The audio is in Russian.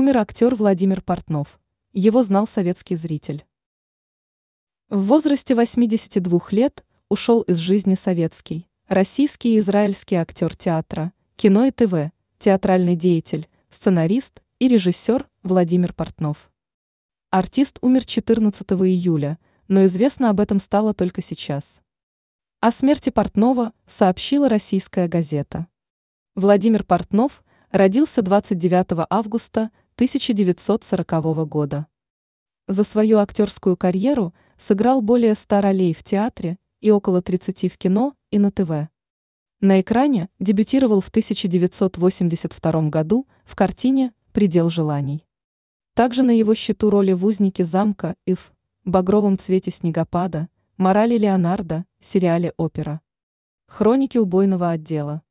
Умер актер Владимир Портнов. Его знал советский зритель. В возрасте 82 лет ушел из жизни советский, российский и израильский актер театра, кино и ТВ, театральный деятель, сценарист и режиссер Владимир Портнов. Артист умер 14 июля, но известно об этом стало только сейчас. О смерти Портнова сообщила российская газета. Владимир Портнов родился 29 августа 1940 года. За свою актерскую карьеру сыграл более 100 ролей в театре и около 30 в кино и на ТВ. На экране дебютировал в 1982 году в картине «Предел желаний». Также на его счету роли в «Узнике замка» и в «Багровом цвете снегопада», «Морали Леонардо», сериале «Опера». Хроники убойного отдела.